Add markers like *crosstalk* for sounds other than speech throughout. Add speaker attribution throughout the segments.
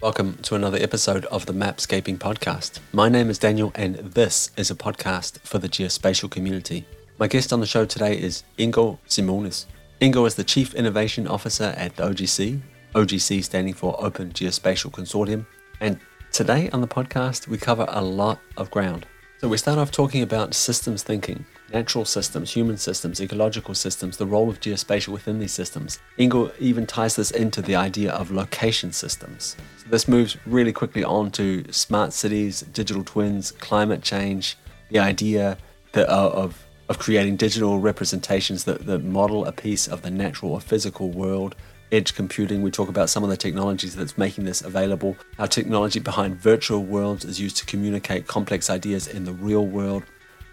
Speaker 1: Welcome to another episode of the Mapscaping Podcast. My name is Daniel, and this is a podcast for the geospatial community. My guest on the show today is Ingo Simonis. Ingo is the Chief Innovation Officer at the OGC, OGC standing for Open Geospatial Consortium. And today on the podcast, we cover a lot of ground. So we start off talking about systems thinking, natural systems, human systems, ecological systems, the role of geospatial within these systems. Ingo even ties this into the idea of location systems. So this moves really quickly on to smart cities, digital twins, climate change, the idea that, uh, of of creating digital representations that, that model a piece of the natural or physical world. Edge computing, we talk about some of the technologies that's making this available. Our technology behind virtual worlds is used to communicate complex ideas in the real world.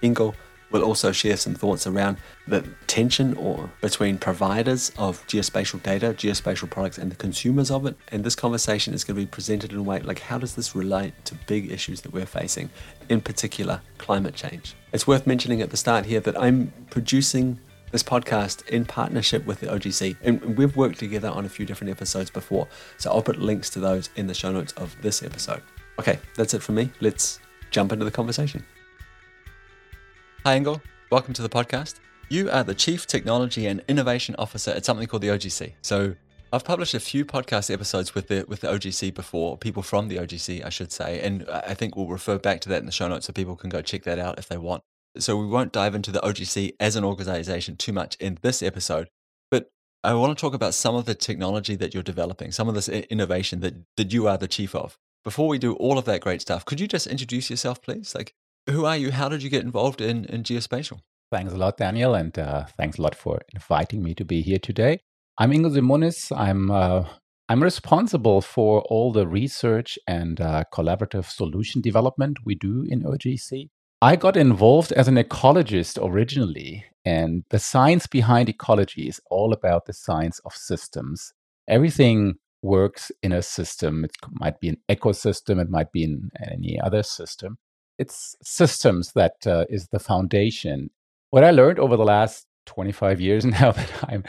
Speaker 1: Ingo We'll also share some thoughts around the tension or between providers of geospatial data, geospatial products, and the consumers of it. And this conversation is going to be presented in a way like how does this relate to big issues that we're facing, in particular climate change. It's worth mentioning at the start here that I'm producing this podcast in partnership with the OGC. And we've worked together on a few different episodes before. So I'll put links to those in the show notes of this episode. Okay, that's it for me. Let's jump into the conversation. Hi, Ingo. Welcome to the podcast. You are the Chief Technology and Innovation Officer at something called the OGC. So I've published a few podcast episodes with the with the OGC before, people from the OGC, I should say, and I think we'll refer back to that in the show notes so people can go check that out if they want. So we won't dive into the OGC as an organization too much in this episode, but I want to talk about some of the technology that you're developing, some of this innovation that that you are the chief of. Before we do all of that great stuff, could you just introduce yourself, please? Like, who are you? How did you get involved in, in geospatial?
Speaker 2: Thanks a lot, Daniel, and uh, thanks a lot for inviting me to be here today. I'm Ingo Simonis. I'm uh, I'm responsible for all the research and uh, collaborative solution development we do in OGC. I got involved as an ecologist originally, and the science behind ecology is all about the science of systems. Everything works in a system. It might be an ecosystem, it might be in any other system it's systems that uh, is the foundation. What I learned over the last 25 years *laughs* now that I'm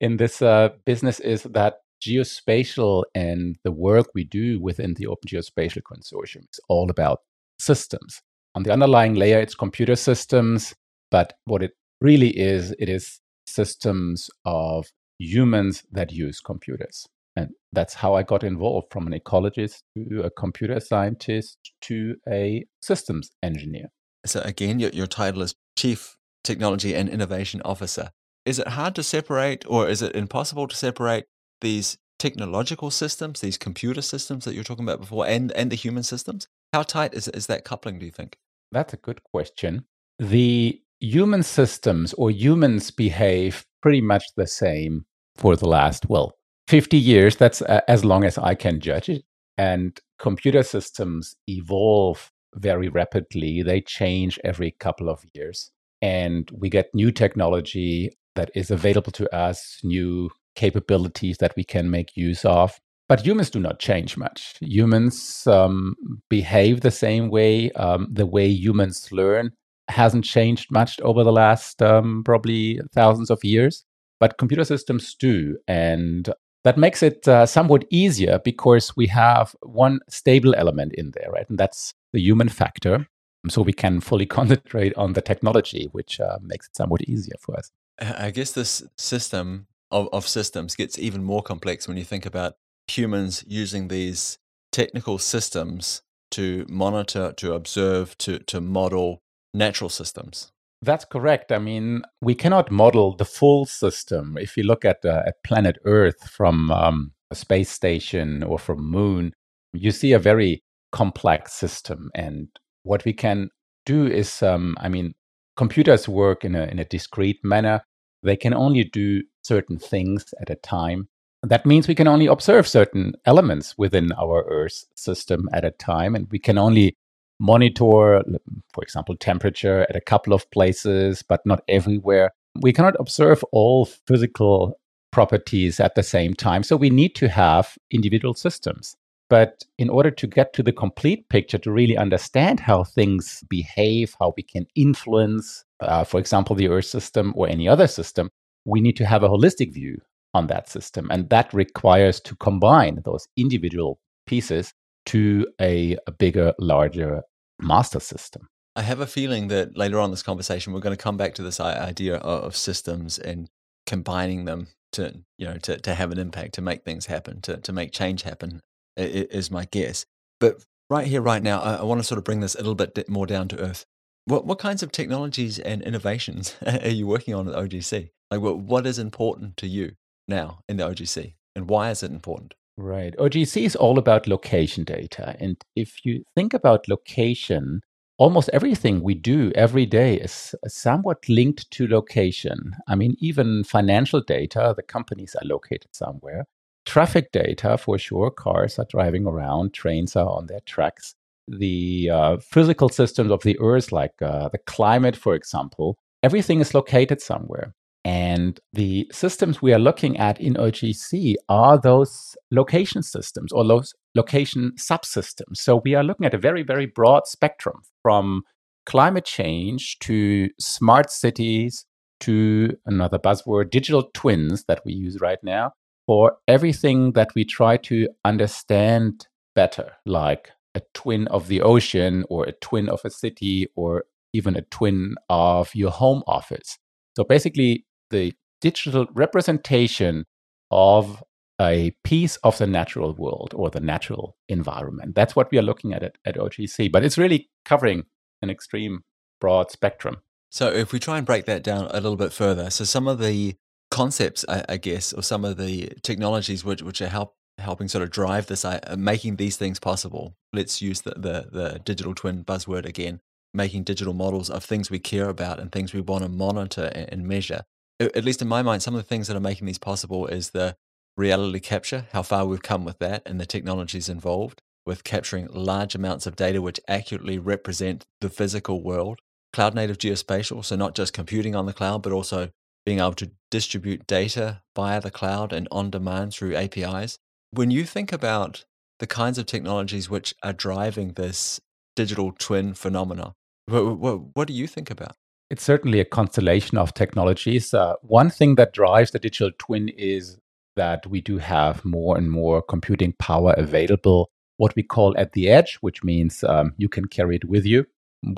Speaker 2: in this uh, business is that geospatial and the work we do within the Open Geospatial Consortium is all about systems. On the underlying layer, it's computer systems, but what it really is, it is systems of humans that use computers. And that's how I got involved from an ecologist to a computer scientist to a systems engineer.
Speaker 1: So, again, your, your title is Chief Technology and Innovation Officer. Is it hard to separate, or is it impossible to separate these technological systems, these computer systems that you're talking about before, and, and the human systems? How tight is, is that coupling, do you think?
Speaker 2: That's a good question. The human systems or humans behave pretty much the same for the last, well, 50 years, that's uh, as long as I can judge it. And computer systems evolve very rapidly, they change every couple of years. And we get new technology that is available to us, new capabilities that we can make use of. But humans do not change much. Humans um, behave the same way. Um, the way humans learn hasn't changed much over the last um, probably thousands of years but computer systems do. And that makes it uh, somewhat easier because we have one stable element in there, right? And that's the human factor. So we can fully *laughs* concentrate on the technology, which uh, makes it somewhat easier for us.
Speaker 1: I guess this system of, of systems gets even more complex when you think about humans using these technical systems to monitor, to observe, to, to model natural systems.
Speaker 2: That's correct. I mean, we cannot model the full system. If you look at, uh, at planet Earth from um, a space station or from Moon, you see a very complex system. And what we can do is, um, I mean, computers work in a, in a discrete manner. They can only do certain things at a time. That means we can only observe certain elements within our Earth system at a time, and we can only monitor, for example, temperature at a couple of places, but not everywhere. We cannot observe all physical properties at the same time. So we need to have individual systems. But in order to get to the complete picture, to really understand how things behave, how we can influence, uh, for example, the Earth system or any other system, we need to have a holistic view on that system. And that requires to combine those individual pieces to a, a bigger, larger master system.
Speaker 1: I have a feeling that later on this conversation, we're going to come back to this idea of systems and combining them to, you know, to, to have an impact, to make things happen, to, to make change happen, is my guess. But right here, right now, I, I want to sort of bring this a little bit more down to earth. What, what kinds of technologies and innovations *laughs* are you working on at OGC? Like, what, what is important to you now in the OGC, and why is it important?
Speaker 2: Right. OGC is all about location data. And if you think about location, almost everything we do every day is somewhat linked to location. I mean, even financial data, the companies are located somewhere. Traffic data, for sure, cars are driving around, trains are on their tracks. The uh, physical systems of the earth, like uh, the climate, for example, everything is located somewhere. And the systems we are looking at in OGC are those location systems or those location subsystems. So we are looking at a very, very broad spectrum from climate change to smart cities to another buzzword, digital twins that we use right now for everything that we try to understand better, like a twin of the ocean or a twin of a city or even a twin of your home office. So basically, the digital representation of a piece of the natural world or the natural environment. That's what we are looking at at, at OGC, but it's really covering an extreme broad spectrum.
Speaker 1: So, if we try and break that down a little bit further, so some of the concepts, I, I guess, or some of the technologies which which are help helping sort of drive this, uh, making these things possible. Let's use the, the the digital twin buzzword again, making digital models of things we care about and things we want to monitor and, and measure at least in my mind, some of the things that are making these possible is the reality capture, how far we've come with that, and the technologies involved with capturing large amounts of data which accurately represent the physical world. Cloud native geospatial, so not just computing on the cloud, but also being able to distribute data via the cloud and on demand through APIs. When you think about the kinds of technologies which are driving this digital twin phenomena, what, what, what do you think about?
Speaker 2: It's certainly a constellation of technologies. Uh, one thing that drives the digital twin is that we do have more and more computing power available, what we call at the edge, which means um, you can carry it with you.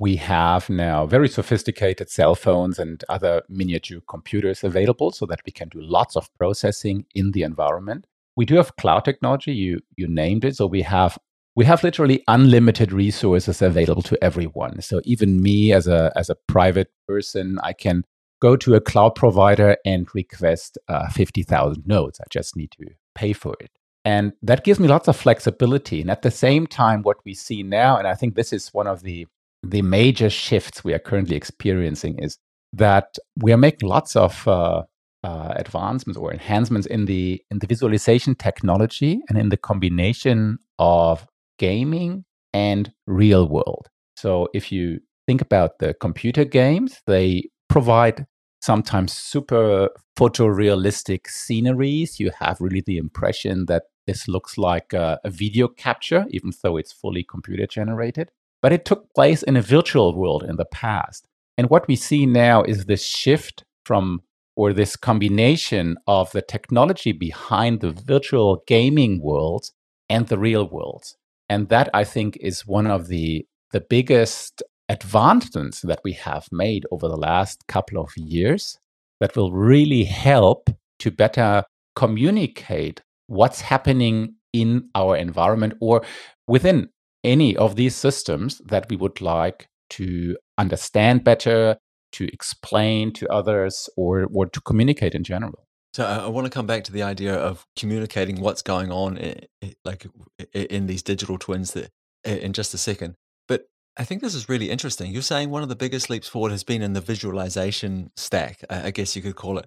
Speaker 2: We have now very sophisticated cell phones and other miniature computers available so that we can do lots of processing in the environment. We do have cloud technology, you, you named it. So we have we have literally unlimited resources available to everyone. So even me as a as a private person, I can go to a cloud provider and request uh, 50,000 nodes. I just need to pay for it. And that gives me lots of flexibility. And at the same time, what we see now, and I think this is one of the, the major shifts we are currently experiencing, is that we are making lots of uh, uh, advancements or enhancements in the in the visualization technology and in the combination of gaming and real world. So if you think about the computer games, they provide sometimes super photorealistic sceneries. You have really the impression that this looks like a, a, video capture, even though it's fully computer generated. But it took place in a virtual world in the past. And what we see now is this shift from, or this combination of the technology behind the virtual gaming worlds and the real worlds. And that I think is one of the the biggest advancements that we have made over the last couple of years that will really help to better communicate what's happening in our environment or within any of these systems that we would like to understand better, to explain to others, or, or to communicate in general.
Speaker 1: So I, want to come back to the idea of communicating what's going on, in, like in these digital twins, that in just a second. But I think this is really interesting. You're saying one of the biggest leaps forward has been in the visualization stack, I guess you could call it.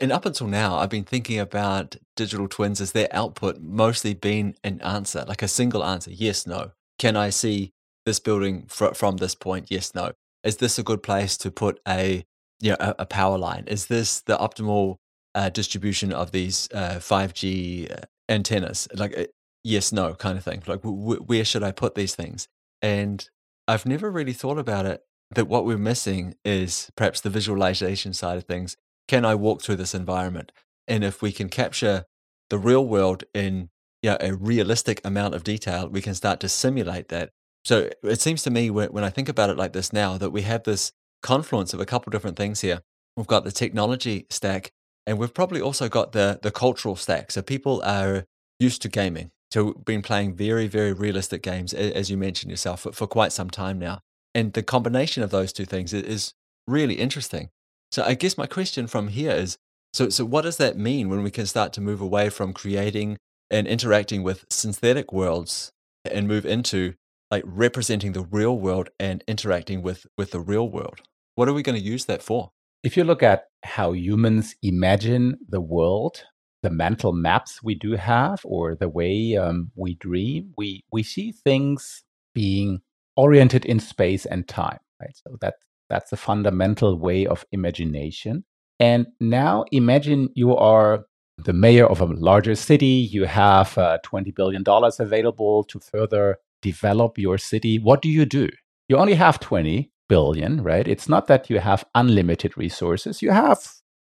Speaker 1: And up until now, I've been thinking about digital twins as their output mostly being an answer, like a single answer yes, no. Can I see this building fr- from this point? Yes, no. Is this a good place to put a yeah a, a power line? Is this the optimal uh, distribution of these uh, 5G uh, antennas, like uh, yes, no kind of thing. Like, where should I put these things? And I've never really thought about it that what we're missing is perhaps the visualization side of things. Can I walk through this environment? And if we can capture the real world in yeah, a realistic amount of detail, we can start to simulate that. So it seems to me when I think about it like this now that we have this confluence of a couple different things here. We've got the technology stack, and we've probably also got the the cultural stack. So people are used to gaming, so been playing very very realistic games, as you mentioned yourself, for, for quite some time now. And the combination of those two things is really interesting. So I guess my question from here is so so what does that mean when we can start to move away from creating and interacting with synthetic worlds and move into like representing the real world and interacting with with the real world? What are we going to use that for?
Speaker 2: If you look at how humans imagine the world, the mental maps we do have, or the way um, we dream, we we see things being oriented in space and time, right? So that that's the fundamental way of imagination. And now imagine you are the mayor of a larger city. You have uh, $20 billion available to further develop your city. What do you do? You only have 20 billion, right? It's not that you have unlimited resources. You have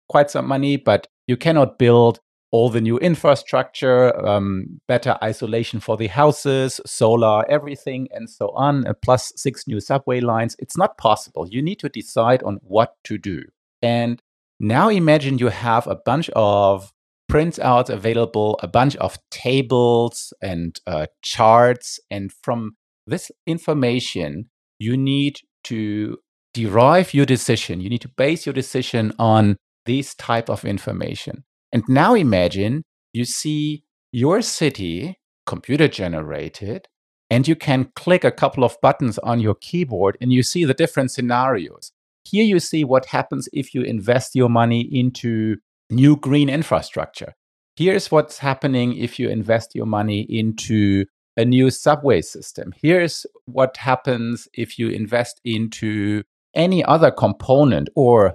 Speaker 2: quite some money, but you cannot build all the new infrastructure, um, better isolation for the houses, solar, everything, and so on, uh, plus six new subway lines. It's not possible. You need to decide on what to do. And now imagine you have a bunch of printouts available, a bunch of tables and uh, charts. And from this information, you need to derive your decision. You need to base your decision on this type of information. And now imagine you see your city computer generated and you can click a couple of buttons on your keyboard and you see the different scenarios. Here you see what happens if you invest your money into new green infrastructure. Here's what's happening if you invest your money into a new subway system. Here's what happens if you invest into any other component or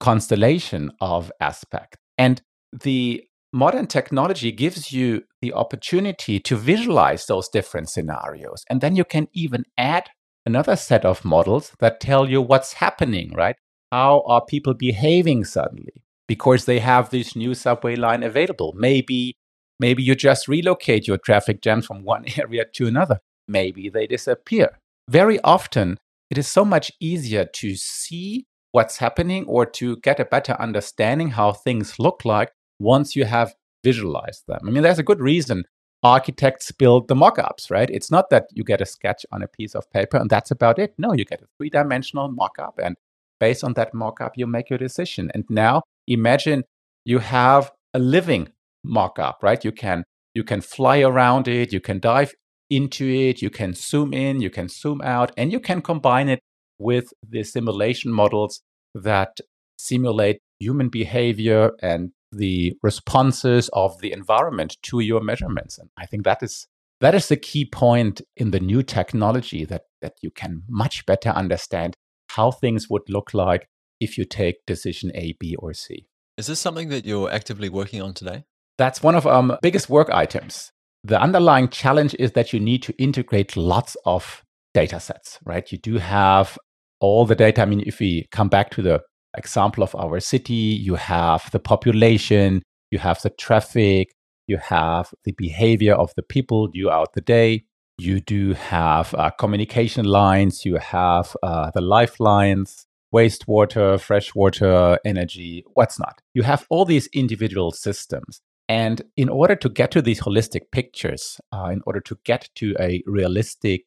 Speaker 2: constellation of aspect. And the modern technology gives you the opportunity to visualize those different scenarios. And then you can even add another set of models that tell you what's happening, right? How are people behaving suddenly? Because they have this new subway line available. Maybe maybe you just relocate your traffic jams from one *laughs* area to another. Maybe they disappear. Very often it is so much easier to see what's happening or to get a better understanding how things look like once you have visualized them. I mean, there's a good reason architects build the mock-ups, right? It's not that you get a sketch on a piece of paper and that's about it. No, you get a three-dimensional mock-up and based on that mock-up you make your decision. And now imagine you have a living mock-up, right? You can you can fly around it, you can dive into it, you can zoom in, you can zoom out, and you can combine it with the simulation models that simulate human behavior and the responses of the environment to your measurements. And I think that is that is the key point in the new technology that that you can much better understand how things would look like if you take decision A, B, or C.
Speaker 1: Is this something that you're actively working on today?
Speaker 2: That's one of our um, biggest work items. The underlying challenge is that you need to integrate lots of data sets, right? You do have all the data. I mean, if we come back to the example of our city, you have the population, you have the traffic, you have the behavior of the people throughout the day. You do have uh, communication lines, you have uh, the lifelines, wastewater, freshwater, energy, what's not. You have all these individual systems. And in order to get to these holistic pictures, uh, in order to get to a realistic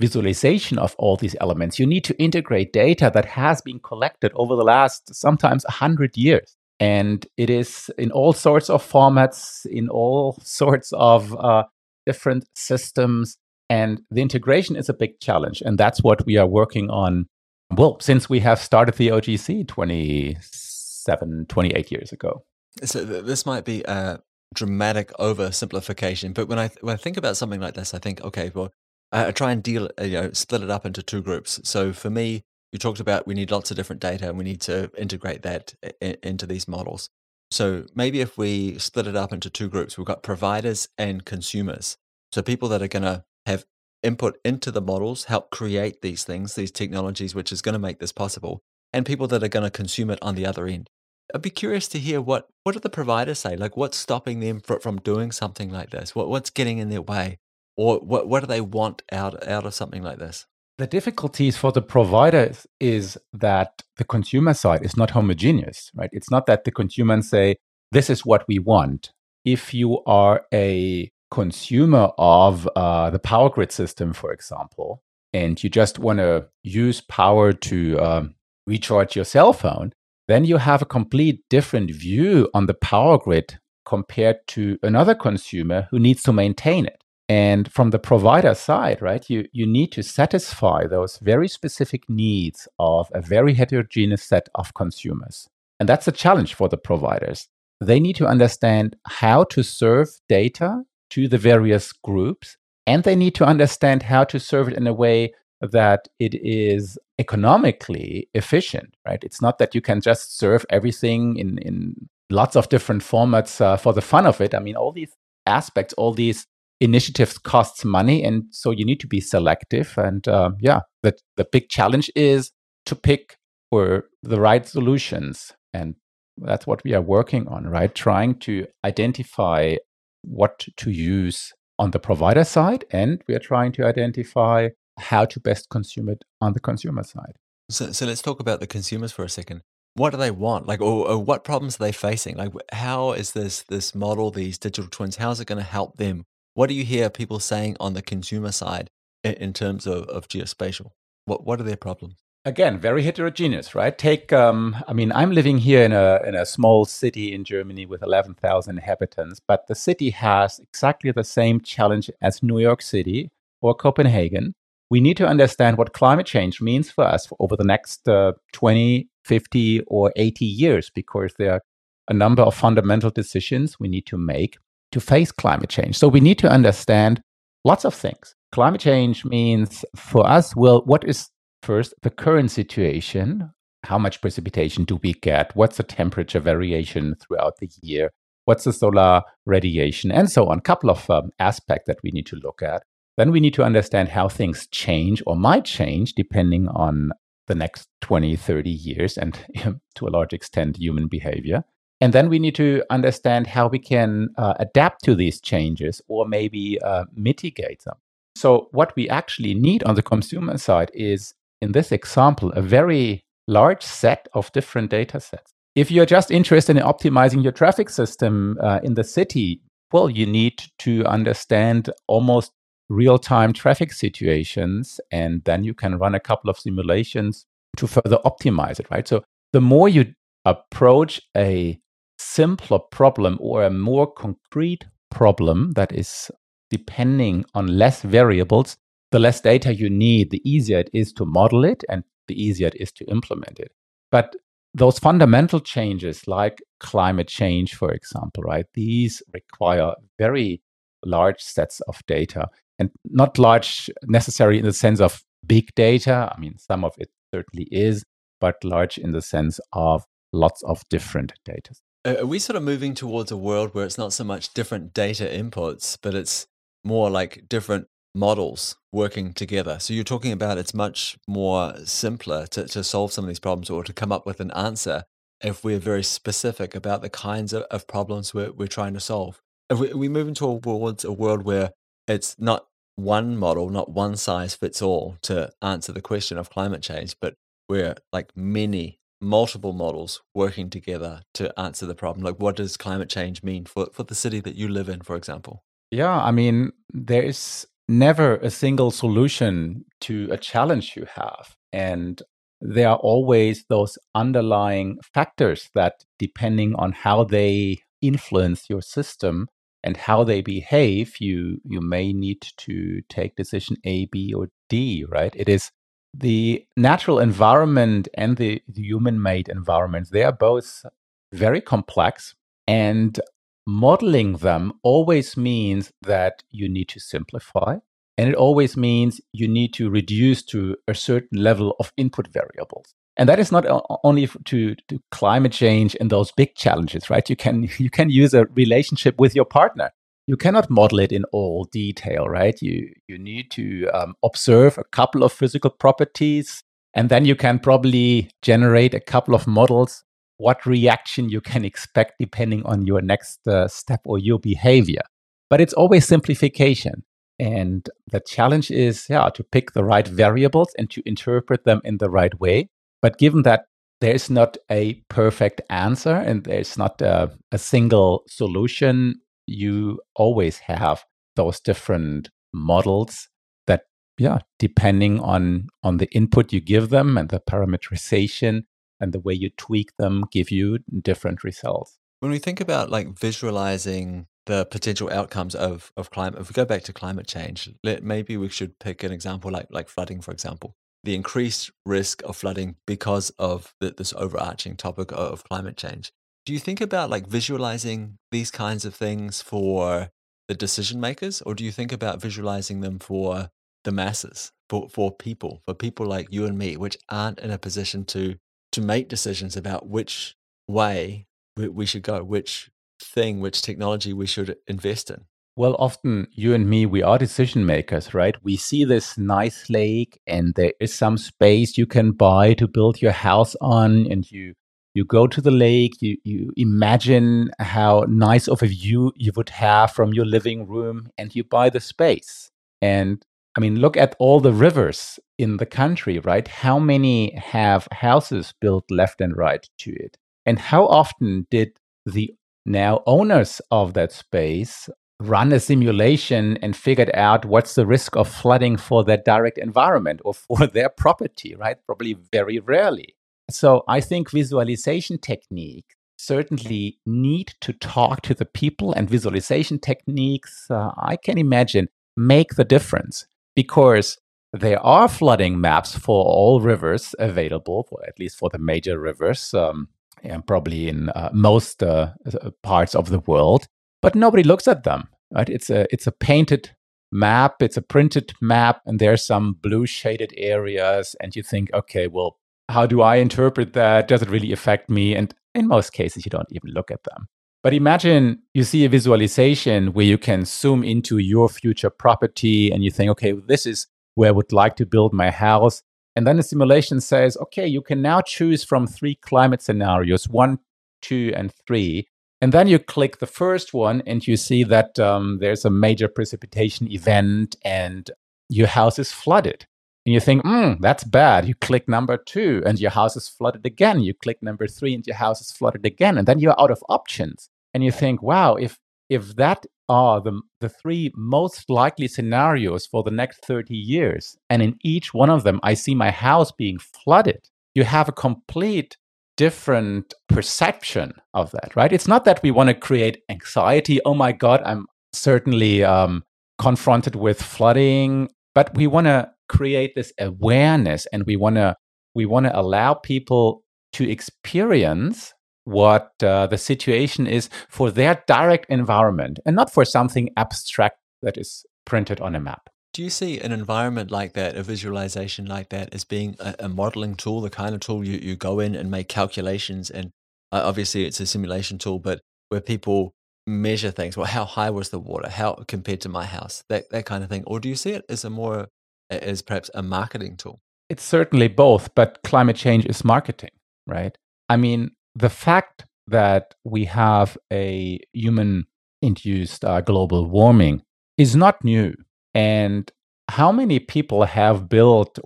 Speaker 2: visualization of all these elements, you need to integrate data that has been collected over the last sometimes 100 years. And it is in all sorts of formats, in all sorts of uh, different systems. And the integration is a big challenge. And that's what we are working on. Well, since we have started the OGC 27, 28 years ago.
Speaker 1: So th- this might be a dramatic oversimplification, but when I th- when I think about something like this, I think, okay, well, I try and deal, uh, you know, split it up into two groups. So for me, you talked about we need lots of different data and we need to integrate that I- into these models. So maybe if we split it up into two groups, we've got providers and consumers. So people that are going to have input into the models, help create these things, these technologies, which is going to make this possible, and people that are going to consume it on the other end. I'd be curious to hear what what do the providers say? Like, what's stopping them fr- from doing something like this? What what's getting in their way, or what what do they want out out of something like this?
Speaker 2: The difficulties for the providers is that the consumer side is not homogeneous, right? It's not that the consumer say, "This is what we want." If you are a consumer of uh, the power grid system, for example, and you just want to use power to um, recharge your cell phone, then you have a complete different view on the power grid compared to another consumer who needs to maintain it. And from the provider side, right, you, you need to satisfy those very specific needs of a very heterogeneous set of consumers. And that's a challenge for the providers. They need to understand how to serve data to the various groups, and they need to understand how to serve it in a way that it is economically efficient, right? It's not that you can just serve everything in, in lots of different formats uh, for the fun of it. I mean, all these aspects, all these initiatives costs money. And so you need to be selective. And uh, yeah, the, the big challenge is to pick for the right solutions. And that's what we are working on, right? Trying to identify what to use on the provider side. And we are trying to identify how to best consume it on the consumer side.
Speaker 1: So, so let's talk about the consumers for a second. What do they want? Like, or, or what problems are they facing? Like, how is this this model, these digital twins, how is it going to help them? What do you hear people saying on the consumer side in, in terms of, of geospatial? What what are their problems?
Speaker 2: Again, very heterogeneous, right? Take, um, I mean, I'm living here in a in a small city in Germany with 11,000 inhabitants, but the city has exactly the same challenge as New York City or Copenhagen we need to understand what climate change means for us over the next uh, 20, 50, or 80 years, because there are a number of fundamental decisions we need to make to face climate change. So we need to understand lots of things. Climate change means for us, well, what is first the current situation? How much precipitation do we get? What's the temperature variation throughout the year? What's the solar radiation? And so on. A couple of um, aspects that we need to look at. Then we need to understand how things change or might change depending on the next 20, 30 years and *laughs* to a large extent human behavior. And then we need to understand how we can uh, adapt to these changes or maybe uh, mitigate them. So, what we actually need on the consumer side is, in this example, a very large set of different data sets. If you're just interested in optimizing your traffic system uh, in the city, well, you need to understand almost real time traffic situations. And then you can run a couple of simulations to further optimize it, right? So the more you approach a simpler problem or a more concrete problem that is depending on less variables, the less data you need, the easier it is to model it and the easier it is to implement it. But those fundamental changes, like climate change, for example, right, these require very large sets of data and not large necessarily in the sense of big data. I mean, some of it certainly is, but large in the sense of lots of different data.
Speaker 1: Are we sort of moving towards a world where it's not so much different data inputs, but it's more like different models working together? So you're talking about it's much more simpler to, to solve some of these problems or to come up with an answer if we're very specific about the kinds of, of problems we're, we're trying to solve. If we, are we moving towards a world where it's not one model, not one size fits all to answer the question of climate change, but we're like many, multiple models working together to answer the problem. Like, what does climate change mean for, for the city that you live in, for example?
Speaker 2: Yeah, I mean, there is never a single solution to a challenge you have. And there are always those underlying factors that, depending on how they influence your system, and how they behave, you you may need to take decision A, B, or D. Right? It is the natural environment and the, the human-made environments. They are both very complex, and modeling them always means that you need to simplify, and it always means you need to reduce to a certain level of input variables and that is not only to, to climate change and those big challenges right you can *laughs* you can use a relationship with your partner you cannot model it in all detail right you you need to um, observe a couple of physical properties and then you can probably generate a couple of models what reaction you can expect depending on your next uh, step or your behavior. But it's always simplification. And the challenge is, yeah, to pick the right variables and to interpret them in the right way. But given that there is not a perfect answer and there's not a, a single solution, you always have those different models that, yeah, depending on on the input you give them and the parameterization and the way you tweak them, give you different results.
Speaker 1: When we think about like visualizing the potential outcomes of of climate. If we go back to climate change, let, maybe we should pick an example like like flooding, for example. The increased risk of flooding because of the, this overarching topic of climate change. Do you think about like visualizing these kinds of things for the decision makers, or do you think about visualizing them for the masses, for for people, for people like you and me, which aren't in a position to to make decisions about which way we, we should go, which thing, which technology we should invest in?
Speaker 2: Well, often you and me, we are decision makers, right? We see this nice lake and there is some space you can buy to build your house on and you you go to the lake, you, you imagine how nice of a view you would have from your living room and you buy the space. And I mean, look at all the rivers in the country, right? How many have houses built left and right to it? And how often did the now, owners of that space run a simulation and figured out what's the risk of flooding for their direct environment or for *laughs* their property, right? Probably very rarely. So I think visualization technique certainly need to talk to the people and visualization techniques, uh, I can imagine, make the difference because there are flooding maps for all rivers available, at least for the major rivers. Um, and probably in uh, most uh, uh, parts of the world, but nobody looks at them. Right? It's a it's a painted map, it's a printed map, and there's some blue shaded areas, and you think, okay, well, how do I interpret that? Does it really affect me? And in most cases, you don't even look at them. But imagine you see a visualization where you can zoom into your future property and you think, okay, this is where I would like to build my house. And then the simulation says, okay, you can now choose from three climate scenarios one, two, and three. And then you click the first one and you see that um, there's a major precipitation event and your house is flooded. And you think, hmm, that's bad. You click number two and your house is flooded again. You click number three and your house is flooded again. And then you're out of options. And you think, wow, if if that are the, the three most likely scenarios for the next 30 years. And in each one of them, I see my house being flooded. You have a complete different perception of that, right? It's not that we want to create anxiety. Oh my God, I'm certainly um, confronted with flooding, but we want to create this awareness and we want to we want to allow people to experience what uh, the situation is for their direct environment and not for something abstract that is printed on a map.
Speaker 1: Do you see an environment like that, a visualization like that, as being a, a modeling tool, the kind of tool you, you go in and make calculations? And uh, obviously, it's a simulation tool, but where people measure things. Well, how high was the water? How compared to my house? That that kind of thing. Or do you see it as a more as perhaps a marketing tool?
Speaker 2: It's certainly both, but climate change is marketing, right? I mean, the fact that we have a human induced uh, global warming is not new. And how many people have built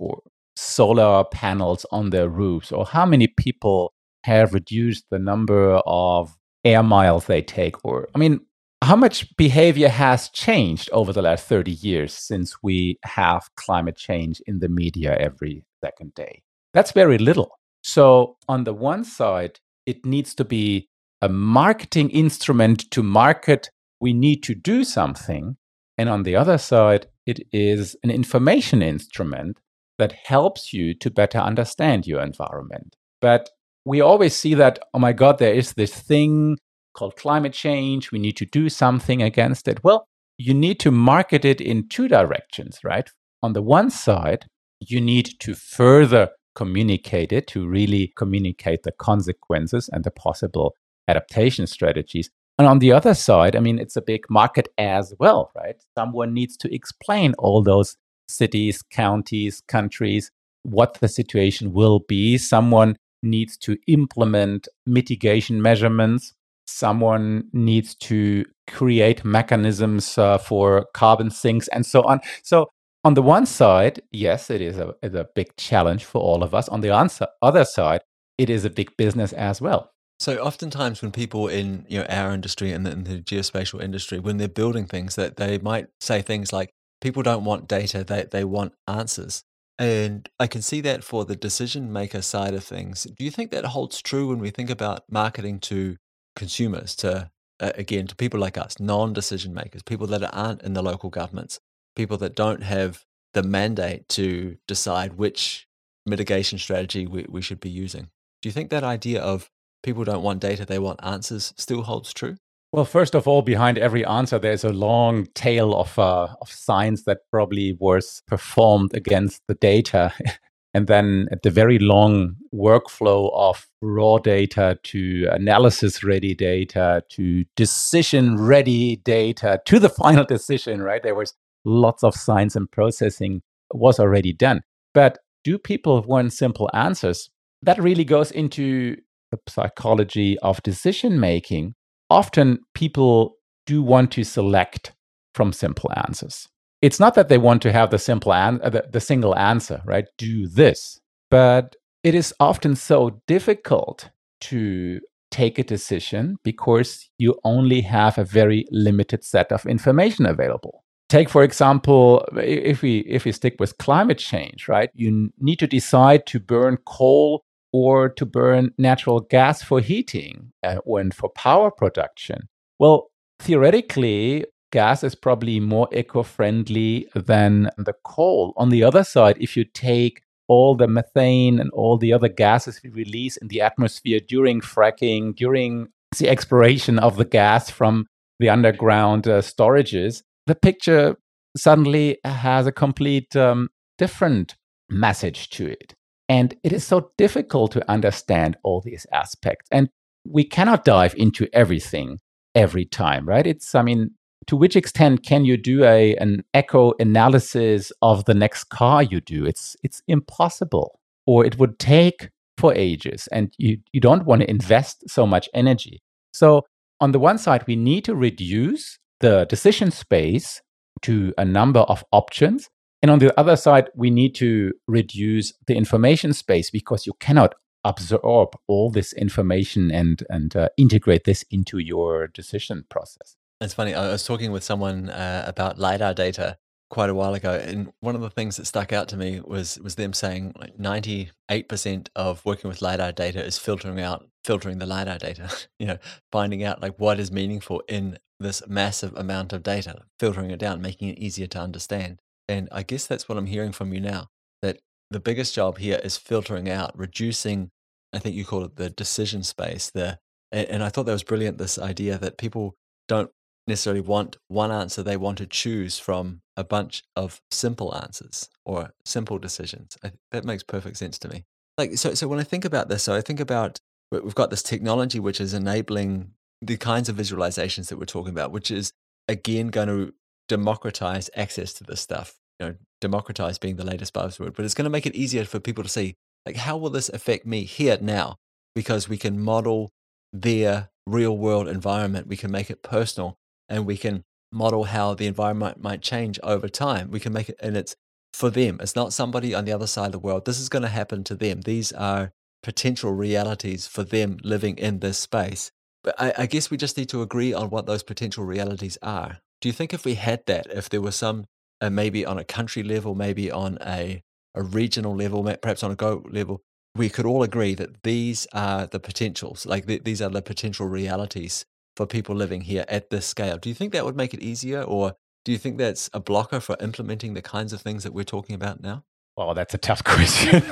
Speaker 2: solar panels on their roofs, or how many people have reduced the number of air miles they take? Or, I mean, how much behavior has changed over the last 30 years since we have climate change in the media every second day? That's very little. So, on the one side, it needs to be a marketing instrument to market we need to do something. And on the other side, it is an information instrument that helps you to better understand your environment. But we always see that, oh my God, there is this thing called climate change. We need to do something against it. Well, you need to market it in two directions, right? On the one side, you need to further communicate it, to really communicate the consequences and the possible adaptation strategies. And on the other side, I mean, it's a big market as well, right? Someone needs to explain all those cities, counties, countries, what the situation will be. Someone needs to implement mitigation measurements. Someone needs to create mechanisms uh, for carbon sinks and so on. So, on the one side, yes, it is a, a big challenge for all of us. On the answer, other side, it is a big business as well.
Speaker 1: So oftentimes when people in you know our industry and in the geospatial industry, when they're building things, that they might say things like, "People don't want data; they they want answers." And I can see that for the decision maker side of things. Do you think that holds true when we think about marketing to consumers, to uh, again, to people like us, non decision makers, people that aren't in the local governments, people that don't have the mandate to decide which mitigation strategy we, we should be using? Do you think that idea of people don't want data, they want answers still holds true?
Speaker 2: Well, first of all, behind every answer, there's a long tail of, uh, of science that probably was performed against the data. *laughs* and then at the very long workflow of raw data to analysis ready data to decision ready data to the *laughs* final decision, right? There was lots of science and processing was already done. But do people want simple answers? That really goes into the psychology of decision making often people do want to select from simple answers. It's not that they want to have the simple an- uh, the, the single answer, right? Do this. But it is often so difficult to take a decision because you only have a very limited set of information available. Take for example, if we if we stick with climate change, right? You need to decide to burn coal or to burn natural gas for heating uh, and for power production. Well, theoretically, gas is probably more eco friendly than the coal. On the other side, if you take all the methane and all the other gases we release in the atmosphere during fracking, during the exploration of the gas from the underground uh, storages, the picture suddenly has a complete um, different message to it. And it is so difficult to understand all these aspects. And we cannot dive into everything every time, right? It's, I mean, to which extent can you do a an eco analysis of the next car you do? It's it's impossible. Or it would take for ages and you, you don't want to invest so much energy. So on the one side, we need to reduce the decision space to a number of options and on the other side, we need to reduce the information space because you cannot absorb all this information and and uh, integrate this into your decision process.
Speaker 1: It's funny. I was talking with someone uh, about lidar data quite a while ago, and one of the things that stuck out to me was was them saying ninety eight percent of working with lidar data is filtering out filtering the lidar data. *laughs* you know, finding out like what is meaningful in this massive amount of data, filtering it down, making it easier to understand. And I guess that's what I'm hearing from you now that the biggest job here is filtering out, reducing, I think you call it the decision space. The, and I thought that was brilliant this idea that people don't necessarily want one answer, they want to choose from a bunch of simple answers or simple decisions. I, that makes perfect sense to me. Like, so, so when I think about this, so I think about we've got this technology which is enabling the kinds of visualizations that we're talking about, which is again going to democratize access to this stuff. You know, democratize being the latest buzzword, but it's going to make it easier for people to see, like, how will this affect me here now? Because we can model their real world environment, we can make it personal, and we can model how the environment might change over time. We can make it, and it's for them. It's not somebody on the other side of the world. This is going to happen to them. These are potential realities for them living in this space. But I, I guess we just need to agree on what those potential realities are. Do you think if we had that, if there was some, uh, maybe on a country level, maybe on a, a regional level, perhaps on a go level, we could all agree that these are the potentials, like th- these are the potential realities for people living here at this scale. Do you think that would make it easier, or do you think that's a blocker for implementing the kinds of things that we're talking about now?
Speaker 2: Well, that's a tough *laughs* question.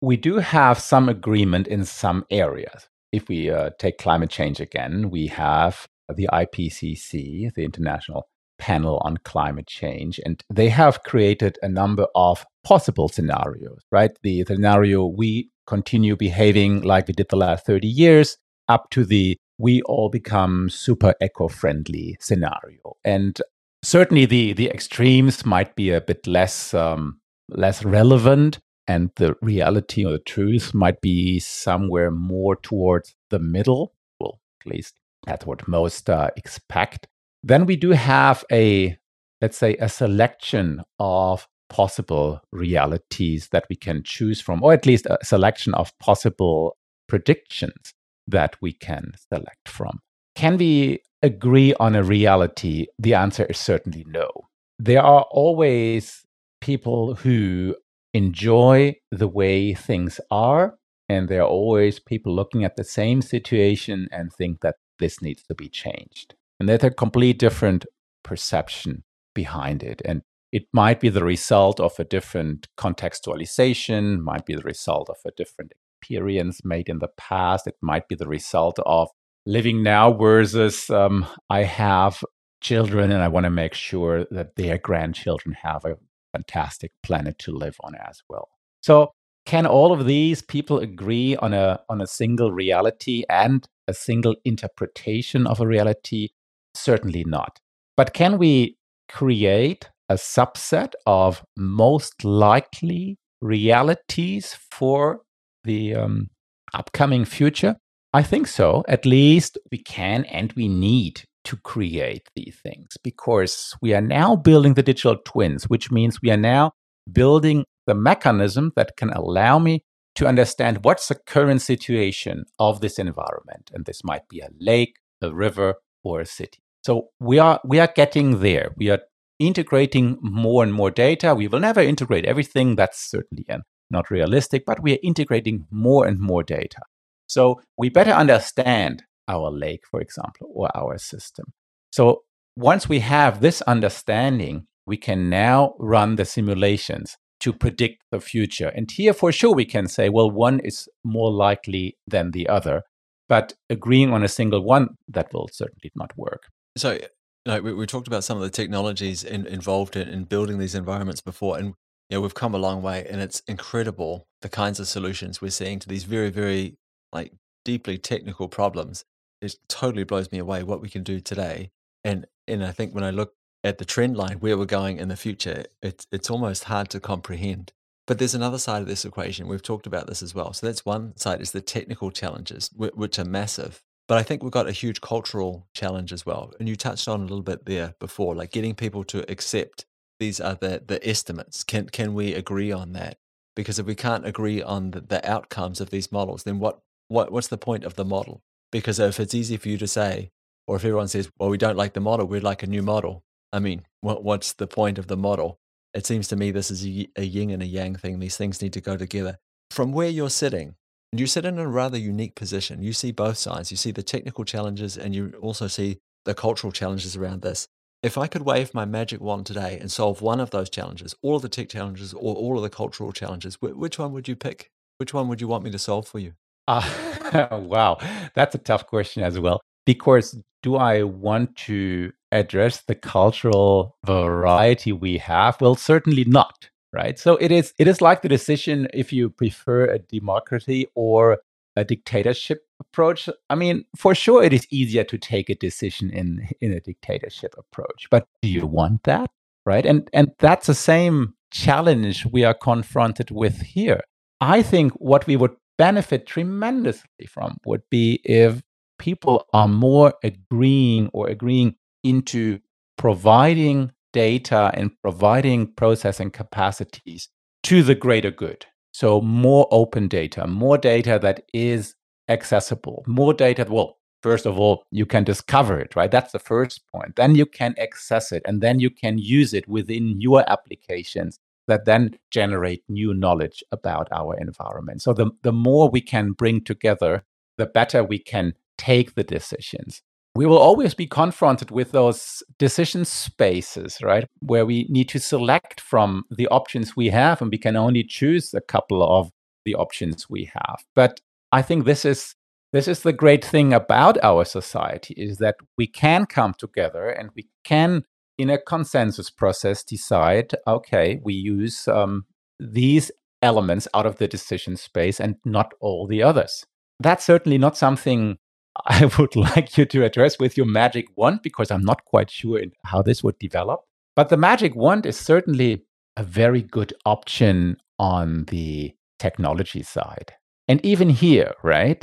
Speaker 2: we do have some agreement in some areas. If we uh, take climate change again, we have the IPCC, the International Panel on Climate Change, and they have created a number of possible scenarios, right? The, the scenario we continue behaving like we did the last 30 years, up to the we all become super eco friendly scenario. And certainly the, the extremes might be a bit less, um, less relevant. and the reality or the truth might be somewhere more towards the middle. Well, at least that's what most uh, expect. Then we do have a, let's say, a selection of possible realities that we can choose from, or at least a selection of possible predictions that we can select from. Can we agree on a reality? The answer is certainly no. There are always people who enjoy the way things are, and there are always people looking at the same situation and think that this needs to be changed. And there's a complete different perception behind it. And it might be the result of a different contextualization, might be the result of a different experience made in the past. It might be the result of living now versus um, I have children and I want to make sure that their grandchildren have a fantastic planet to live on as well. So, can all of these people agree on a on a single reality and a single interpretation of a reality? Certainly not. But can we create a subset of most likely realities for the um, upcoming future? I think so. At least we can and we need to create these things because we are now building the digital twins, which means we are now building the mechanism that can allow me to understand what's the current situation of this environment. And this might be a lake, a river, or a city. So we are we are getting there. We are integrating more and more data. We will never integrate everything. That's certainly not realistic, but we are integrating more and more data. So we better understand our lake, for example, or our system. So once we have this understanding, we can now run the simulations to predict the future. And here, for sure, we can say, well, one is more likely than the other. But agreeing on a single one, that will certainly not work.
Speaker 1: So, like we, we talked about some of the technologies in, involved in, in building these environments before, and you know, we've come a long way, and it's incredible the kinds of solutions we're seeing to these very, very like deeply technical problems it totally blows me away what we can do today. And and I think when I look at the trend line where we're going in the future, it's it's almost hard to comprehend. But there's another side of this equation. We've talked about this as well. So that's one side is the technical challenges, which are massive. But I think we've got a huge cultural challenge as well. And you touched on a little bit there before, like getting people to accept these are the, the estimates. Can can we agree on that? Because if we can't agree on the, the outcomes of these models, then what, what what's the point of the model? Because if it's easy for you to say, or if everyone says, well, we don't like the model, we'd like a new model. I mean, what, what's the point of the model? It seems to me this is a, a yin and a yang thing. These things need to go together. From where you're sitting, you sit in a rather unique position. You see both sides. You see the technical challenges and you also see the cultural challenges around this. If I could wave my magic wand today and solve one of those challenges, all of the tech challenges or all of the cultural challenges, which one would you pick? Which one would you want me to solve for you?
Speaker 2: Uh, *laughs* wow, that's a tough question as well. Because do I want to address the cultural variety we have? Well, certainly not. Right. So it is. It is like the decision if you prefer a democracy or a dictatorship approach. I mean, for sure, it is easier to take a decision in in a dictatorship approach. But do you want that? Right. And and that's the same challenge we are confronted with here. I think what we would benefit tremendously from would be if people are more agreeing or agreeing into providing data and providing processing capacities to the greater good. So, more open data, more data that is accessible, more data. Well, first of all, you can discover it, right? That's the first point. Then you can access it, and then you can use it within your applications that then generate new knowledge about our environment. So the, the more we can bring together, the better we can take the decisions. We will always be confronted with those decision spaces, right? Where we need to select from the options we have, and we can only choose a couple of the options we have. But I think this is this is the great thing about our society is that we can come together and we can in a consensus process decide okay we use um, these elements out of the decision space and not all the others that's certainly not something *laughs* i would like you to address with your magic wand because i'm not quite sure how this would develop but the magic wand is certainly a very good option on the technology side. And even here, right?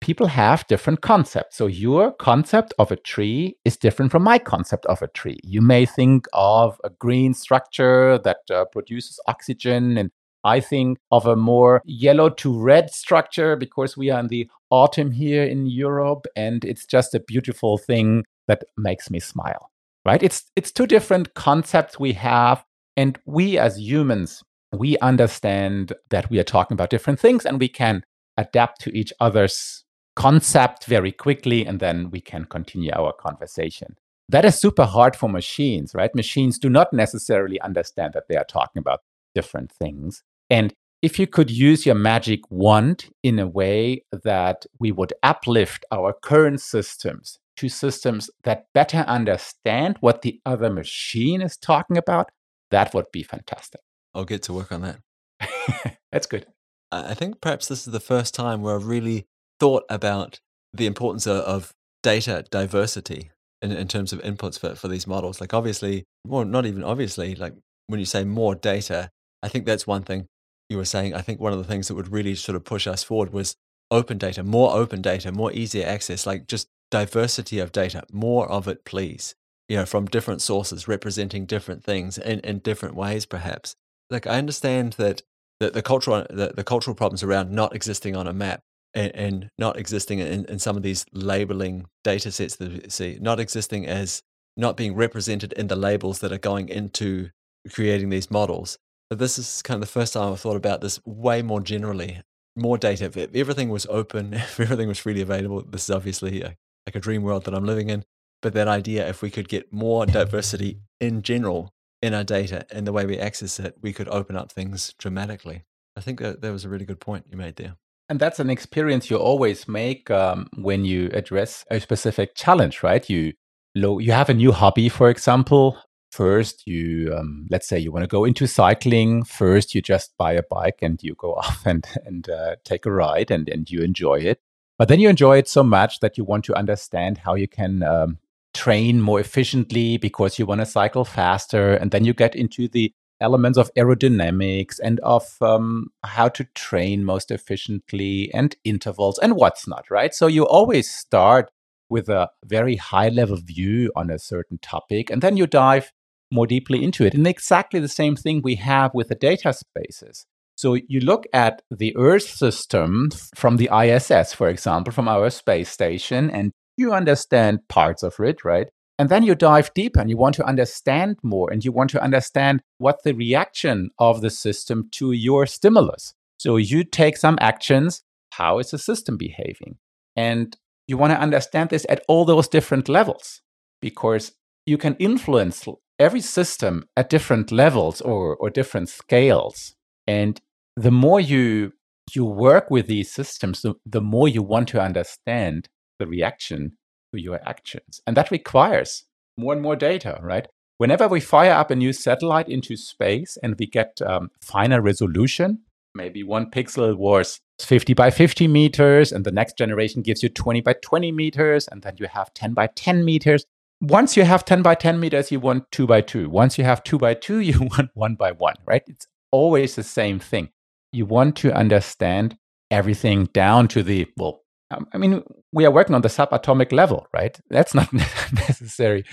Speaker 2: People have different concepts. So your concept of a tree is different from my concept of a tree. You may think of a green structure that uh, produces oxygen and I think of a more yellow to red structure because we are in the autumn here in Europe and it's just a beautiful thing that makes me smile. Right? It's it's two different concepts we have and we as humans we understand that we are talking about different things and we can adapt to each other's concept very quickly and then we can continue our conversation. That is super hard for machines, right? Machines do not necessarily understand that they are talking about different things. And if you could use your magic wand in a way that we would uplift our current systems to systems that better understand what the other machine is talking about, that would be fantastic.
Speaker 1: I'll get to work on that. *laughs*
Speaker 2: That's good.
Speaker 1: I think perhaps this is the first time where I've really thought about the importance of, data diversity in, in terms of inputs for, for these models. Like, obviously, well, not even obviously, like when you say more data, I think that's one thing you were saying, I think one of the things that would really sort of push us forward was open data, more open data, more easier access, like just diversity of data, more of it, please. You know, from different sources representing different things in, in different ways, perhaps. Like I understand that the, the cultural the, the cultural problems around not existing on a map and, and not existing in, in some of these labeling data sets that we see, not existing as not being represented in the labels that are going into creating these models this is kind of the first time I've thought about this way more generally. More data. If everything was open, *laughs* if everything was freely available, this is obviously a, like a dream world that I'm living in. But that idea, if we could get more diversity in general in our data and the way we access it, we could open up things dramatically. I think that, that was a really good point you made there.
Speaker 2: And that's an experience you always make um, when you address a specific challenge, right? You you have a new hobby, for example, first you um, let's say you want to go into cycling first you just buy a bike and you go *laughs* off and and uh, take a ride and and you enjoy it. But then you enjoy it so much that you want to understand how you can um, train more efficiently because you want to cycle faster and then you get into the elements of aerodynamics and of um, how to train most efficiently and intervals and what's not right? So you always start with a very high level view on a certain topic and then you dive more deeply into it. And exactly the same thing we have with the data spaces. So you look at the Earth system from the ISS, for example, from our space station, and you understand parts of it, right? And then you dive deeper and you want to understand more and you want to understand what the reaction of the system to your stimulus. So you take some actions. How is the system behaving? And you want to understand this at all those different levels because you can influence every system at different levels or, or different scales. And the more you you work with these systems, the, the more you want to understand the reaction to your actions. And that requires more and more data, right? Whenever we fire up a new satellite into space and we get um, finer resolution, maybe one pixel was 50 by 50 meters, and the next generation gives you 20 by 20 meters, and then you have 10 by 10 meters once you have 10 by 10 meters, you want two by two. Once you have two by two, *laughs* you want one by one, right? It's always the same thing. You want to understand everything down to the, well, um, I mean, we are working on the subatomic level, right? That's not *laughs* necessary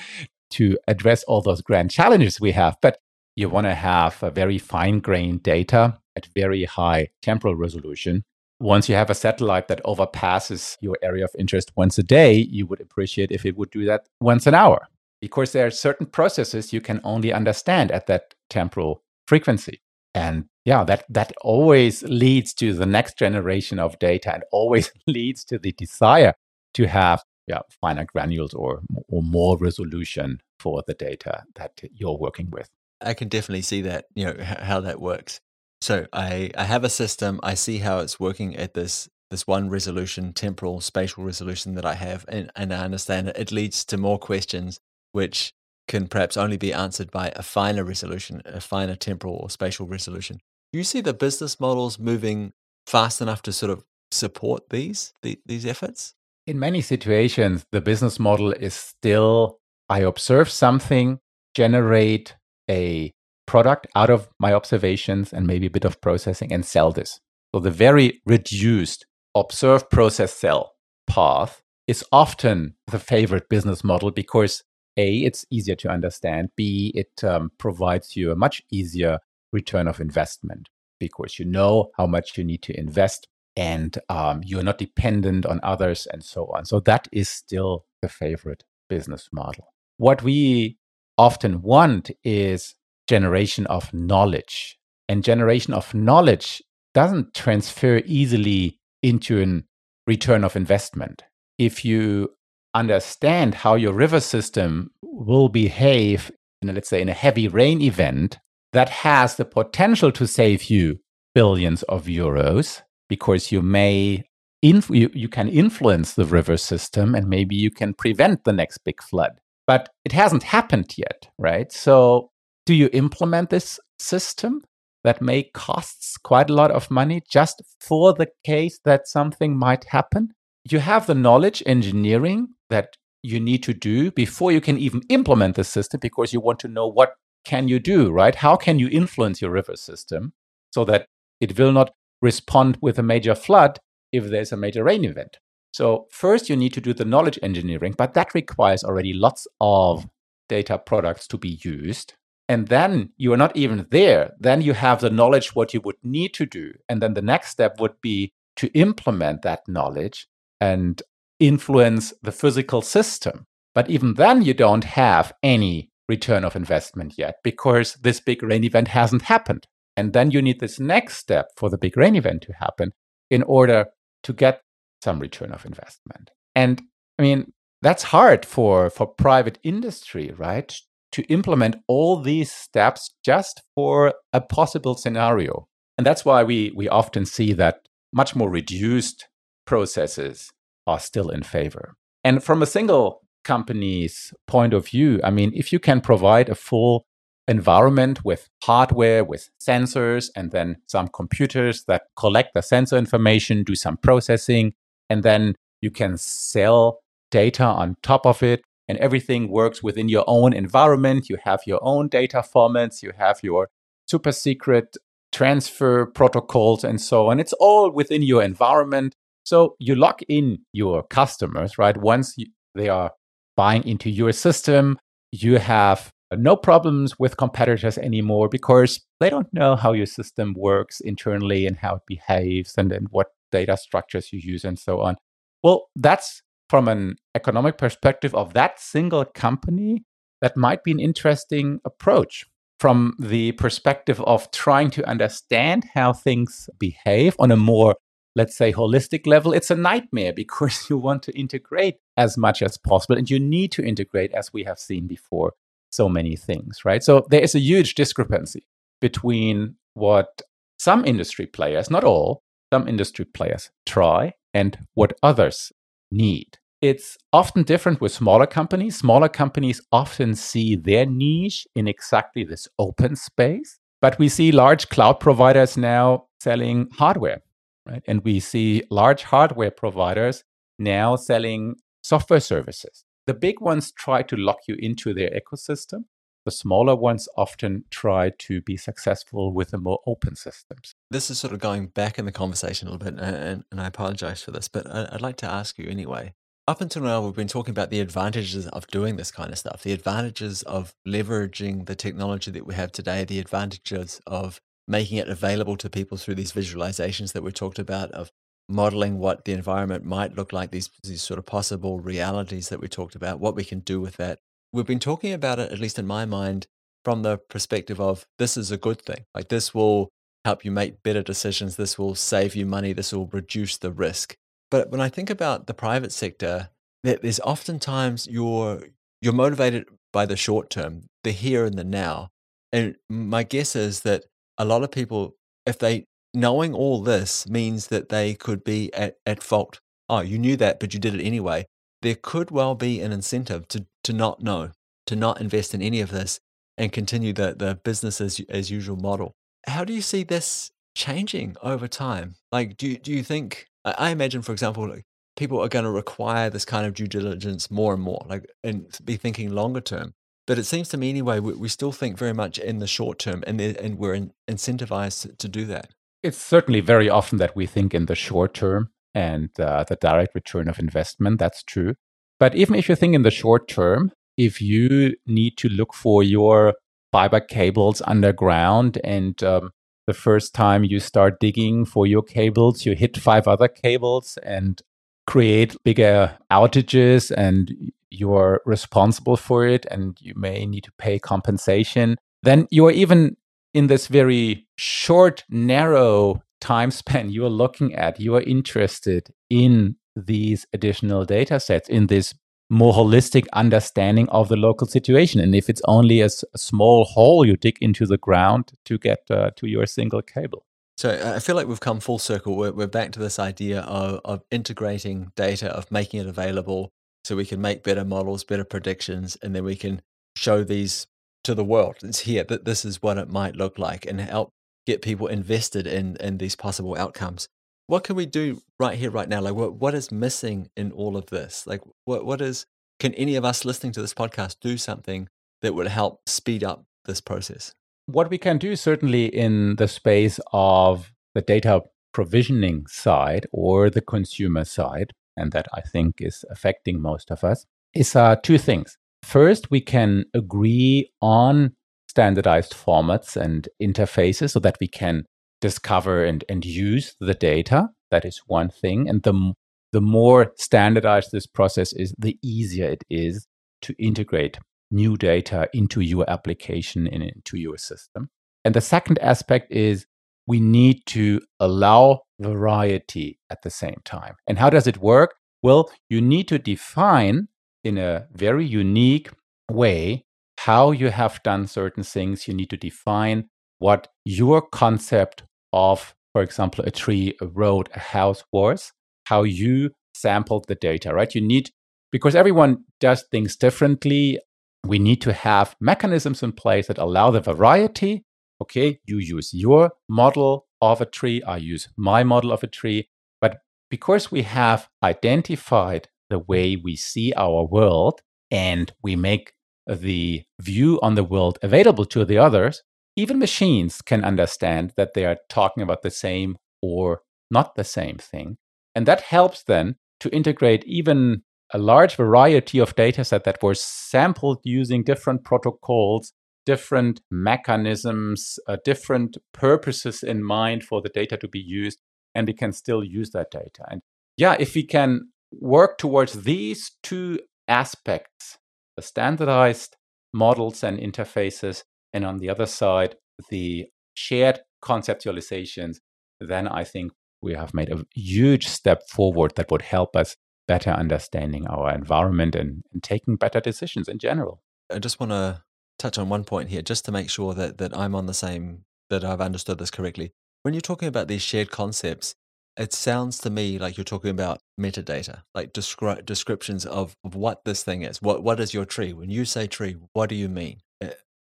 Speaker 2: to address all those grand challenges we have, but you want to have a very fine grained data at very high temporal resolution once you have a satellite that overpasses your area of interest once a day, you would appreciate if it would do that once an hour. Because there are certain processes you can only understand at that temporal frequency. And yeah, that, that always leads to the next generation of data and always *laughs* leads to the desire to have yeah, finer granules or, or more resolution for the data that you're working with.
Speaker 1: I can definitely see that, you know, how that works. So I, I have a system. I see how it's working at this this one resolution, temporal, spatial resolution that I have, and, and I understand it. It leads to more questions, which can perhaps only be answered by a finer resolution, a finer temporal or spatial resolution. Do you see the business models moving fast enough to sort of support these the, these efforts?
Speaker 2: In many situations, the business model is still I observe something, generate a product out of my observations and maybe a bit of processing and sell this. So the very reduced observe, process, sell path is often the favorite business model because A, it's easier to understand. B, it um, provides you a much easier return of investment because you know how much you need to invest and um, you're not dependent on others and so on. So that is still the favorite business model. What we often want is generation of knowledge. And generation of knowledge doesn't transfer easily into a return of investment. If you understand how your river system will behave in, let's say, in a heavy rain event, that has the potential to save you billions of euros because you may inf- you, you can influence the river system and maybe you can prevent the next big flood but it hasn't happened yet right so do you implement this system that may costs quite a lot of money just for the case that something might happen? You have the knowledge engineering that you need to do before you can even implement the system because you want to know what can you do right? How can you influence your river system so that it will not respond with a major flood if there's a major rain event? So first you need to do the knowledge engineering but that requires already lots of data products to be used and then you are not even there. Then you have the knowledge what you would need to do. And then the next step would be to implement that knowledge and influence the physical system. But even then you don't have any return of investment yet because this big rain event hasn't happened. And then you need this next step for the big rain event to happen in order to get some return of investment. And i mean that's hard for for private industry right to implement all these steps just for a possible scenario. And that's why we, we often see that much more reduced processes are still in favor. And from a single company's point of view, I mean, if you can provide a full environment with hardware, with sensors, and then some computers that collect the sensor information, do some processing, and then you can sell data on top of it and everything works within your own environment. You have your own data formats, you have your super secret transfer protocols, and so on. It's all within your environment. So you lock in your customers, right? Once you, they are buying into your system, you have no problems with competitors anymore because they don't know how your system works internally and how it behaves and, and what data structures you use and so on. Well, that's from an economic perspective of that single company, that might be an interesting approach. From the perspective of trying to understand how things behave on a more, let's say, holistic level, it's a nightmare *laughs* because you want to integrate as much as possible and you need to integrate, as we have seen before, so many things, right? So there is a huge discrepancy between what some industry players, not all, some industry players try and what others need. It's often different with smaller companies. Smaller companies often see their niche in exactly this open space. But we see large cloud providers now selling hardware, right? And we see large hardware providers now selling software services. The big ones try to lock you into their ecosystem. The smaller ones often try to be successful with the more open systems.
Speaker 1: This is sort of going back in the conversation a little bit, and, and I apologize for this, but I'd like to ask you anyway up until now, we've been talking about the advantages of doing this kind of stuff, the advantages of leveraging the technology that we have today, the advantages of making it available to people through these visualizations that we talked about, of modeling what the environment might look like, these, these sort of possible realities that we talked about, what we can do with that. We've been talking about it, at least in my mind, from the perspective of this is a good thing. Like this will help you make better decisions. This will save you money. This will reduce the risk. But when I think about the private sector, there's oftentimes you're you're motivated by the short term, the here and the now. And my guess is that a lot of people, if they knowing all this means that they could be at, at fault. Oh, you knew that, but you did it anyway. There could well be an incentive to to not know, to not invest in any of this and continue the, the business as, as usual model. How do you see this changing over time? Like, do, do you think I imagine, for example, like people are going to require this kind of due diligence more and more, like, and be thinking longer term. But it seems to me anyway, we, we still think very much in the short term and, and we're in, incentivized to do that.
Speaker 2: It's certainly very often that we think in the short term and uh, the direct return of investment. That's true. But even if you think in the short term, if you need to look for your fiber cables underground and um, the first time you start digging for your cables, you hit five other cables and create bigger outages and you're responsible for it and you may need to pay compensation, then you are even in this very short, narrow time span *laughs* you're looking at, you are interested in these additional data sets, in this more holistic understanding of the local situation. And if it's only a, a small hole you dig into the ground to get uh, to your single cable.
Speaker 1: So uh, I feel like we've come full circle. We're, we're back to this idea of, of integrating data, of making it available so we can make better models, better predictions, and then we can show these to the world. It's here that this is what it might look like and help get people invested in, in these possible outcomes what can we do right here, right now? Like, what what is missing in all of this? Like, what what is? Can any of us listening to this podcast do something that would help speed up this process?
Speaker 2: What we can do, certainly in the space of the data provisioning side or the consumer side, and that I think is affecting most of us, is uh, two things. First, we can agree on standardized formats and interfaces so that we can discover and, and use the data. That is one thing. And the, the more standardized this process is, the easier it is to integrate new data into your application and into your system. And the second aspect is we need to allow variety at the same time. And how does it work? Well, you need to define in a very unique way how you have done certain things. You need to define what your concept of, for example, a tree, a road, a house was, how you sampled the data, right? You need, because everyone does things differently, we need to have mechanisms in place that allow the variety. Okay, you use your model of a tree, I use my model of a tree. But because we have identified the way we see our world and we make the view on the world available to the others, even machines can understand that they are talking about the same or not the same thing. And that helps then to integrate even a large variety of data set that were sampled using different protocols, different mechanisms, uh, different purposes in mind for the data to be used, and we can still use that data. And yeah, if we can work towards these two aspects, the standardized models and interfaces, and on the other side, the shared conceptualizations, then I think we have made a huge step forward that would help us better understanding our environment and, and taking better decisions in general.
Speaker 1: I just want to touch on one point here, just to make sure that, that I'm on the same, that I've understood this correctly. When you're talking about these shared concepts, it sounds to me like you're talking about metadata, like descri- descriptions of, of what this thing is. What what is your tree? When you say tree, what do you mean?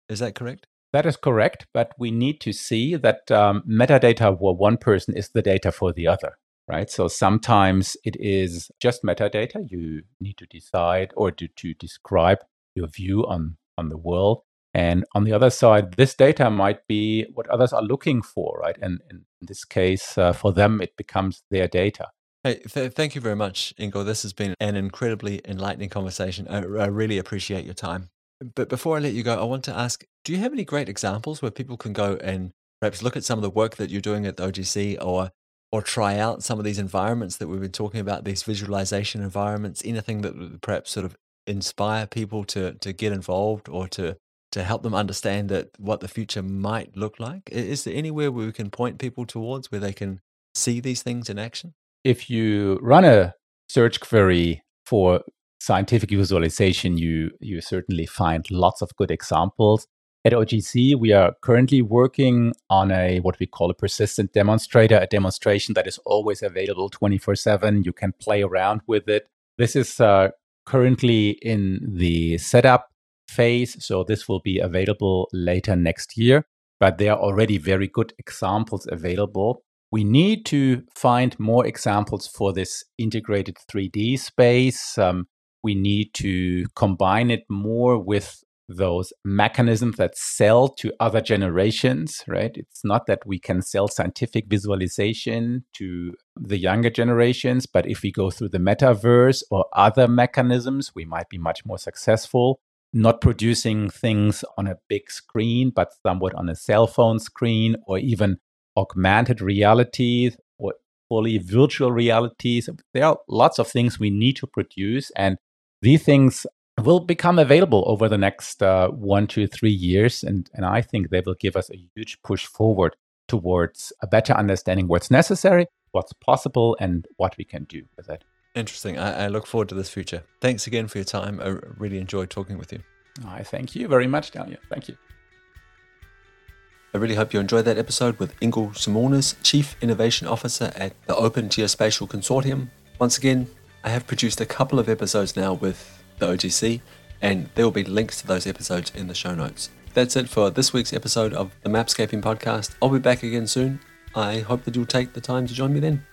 Speaker 1: Is that correct?
Speaker 2: That is correct, but we need to see that um, metadata for one person is the data for the other, right? So sometimes it is just metadata. You need to decide or to, to describe your view on, on the world. And on the other side, this data might be what others are looking for, right? And in this case, uh, for them, it becomes their data.
Speaker 1: Hey, th- thank you very much, Ingo. This has been an incredibly enlightening conversation. I, I really appreciate your time. But before I let you go, I want to ask do you have any great examples where people can go and perhaps look at some of the work that you're doing at the OGC or or try out some of these environments that we've been talking about, these visualization environments, anything that would perhaps sort of inspire people to to get involved or to to help them understand that what the future might look like? Is there anywhere where we can point people towards where they can see these things in action?
Speaker 2: If you run a search query for scientific visualization, you you certainly find lots of good examples. At OGC, we are currently working on a what we call a persistent demonstrator, a demonstration that is always available 24/7. You can play around with it. This is uh, currently in the setup phase, so this will be available later next year. But there are already very good examples available. We need to find more examples for this integrated 3D space. Um, we need to combine it more with those mechanisms that sell to other generations, right? It's not that we can sell scientific visualization to the younger generations, but if we go through the metaverse or other mechanisms, we might be much more successful. Not producing things on a big screen, but somewhat on a cell phone screen or even augmented reality or fully virtual realities. There are lots of things we need to produce. And these things will become available over the next uh, one, two, three years. And, and I think they will give us a huge push forward towards a better understanding what's necessary, what's possible, and what we can do with it.
Speaker 1: Interesting. I, I look forward to this future. Thanks again for your time. I really enjoyed talking with you.
Speaker 2: I thank you very much, Daniel. Thank you.
Speaker 1: I really hope you enjoyed that episode with Ingo Simonis, Chief Innovation Officer at the Open Geospatial Consortium. Once again, I have produced a couple of episodes now with the OGC, and there will be links to those episodes in the show notes. That's it for this week's episode of the Mapscaping Podcast. I'll be back again soon. I hope that you'll take the time to join me then.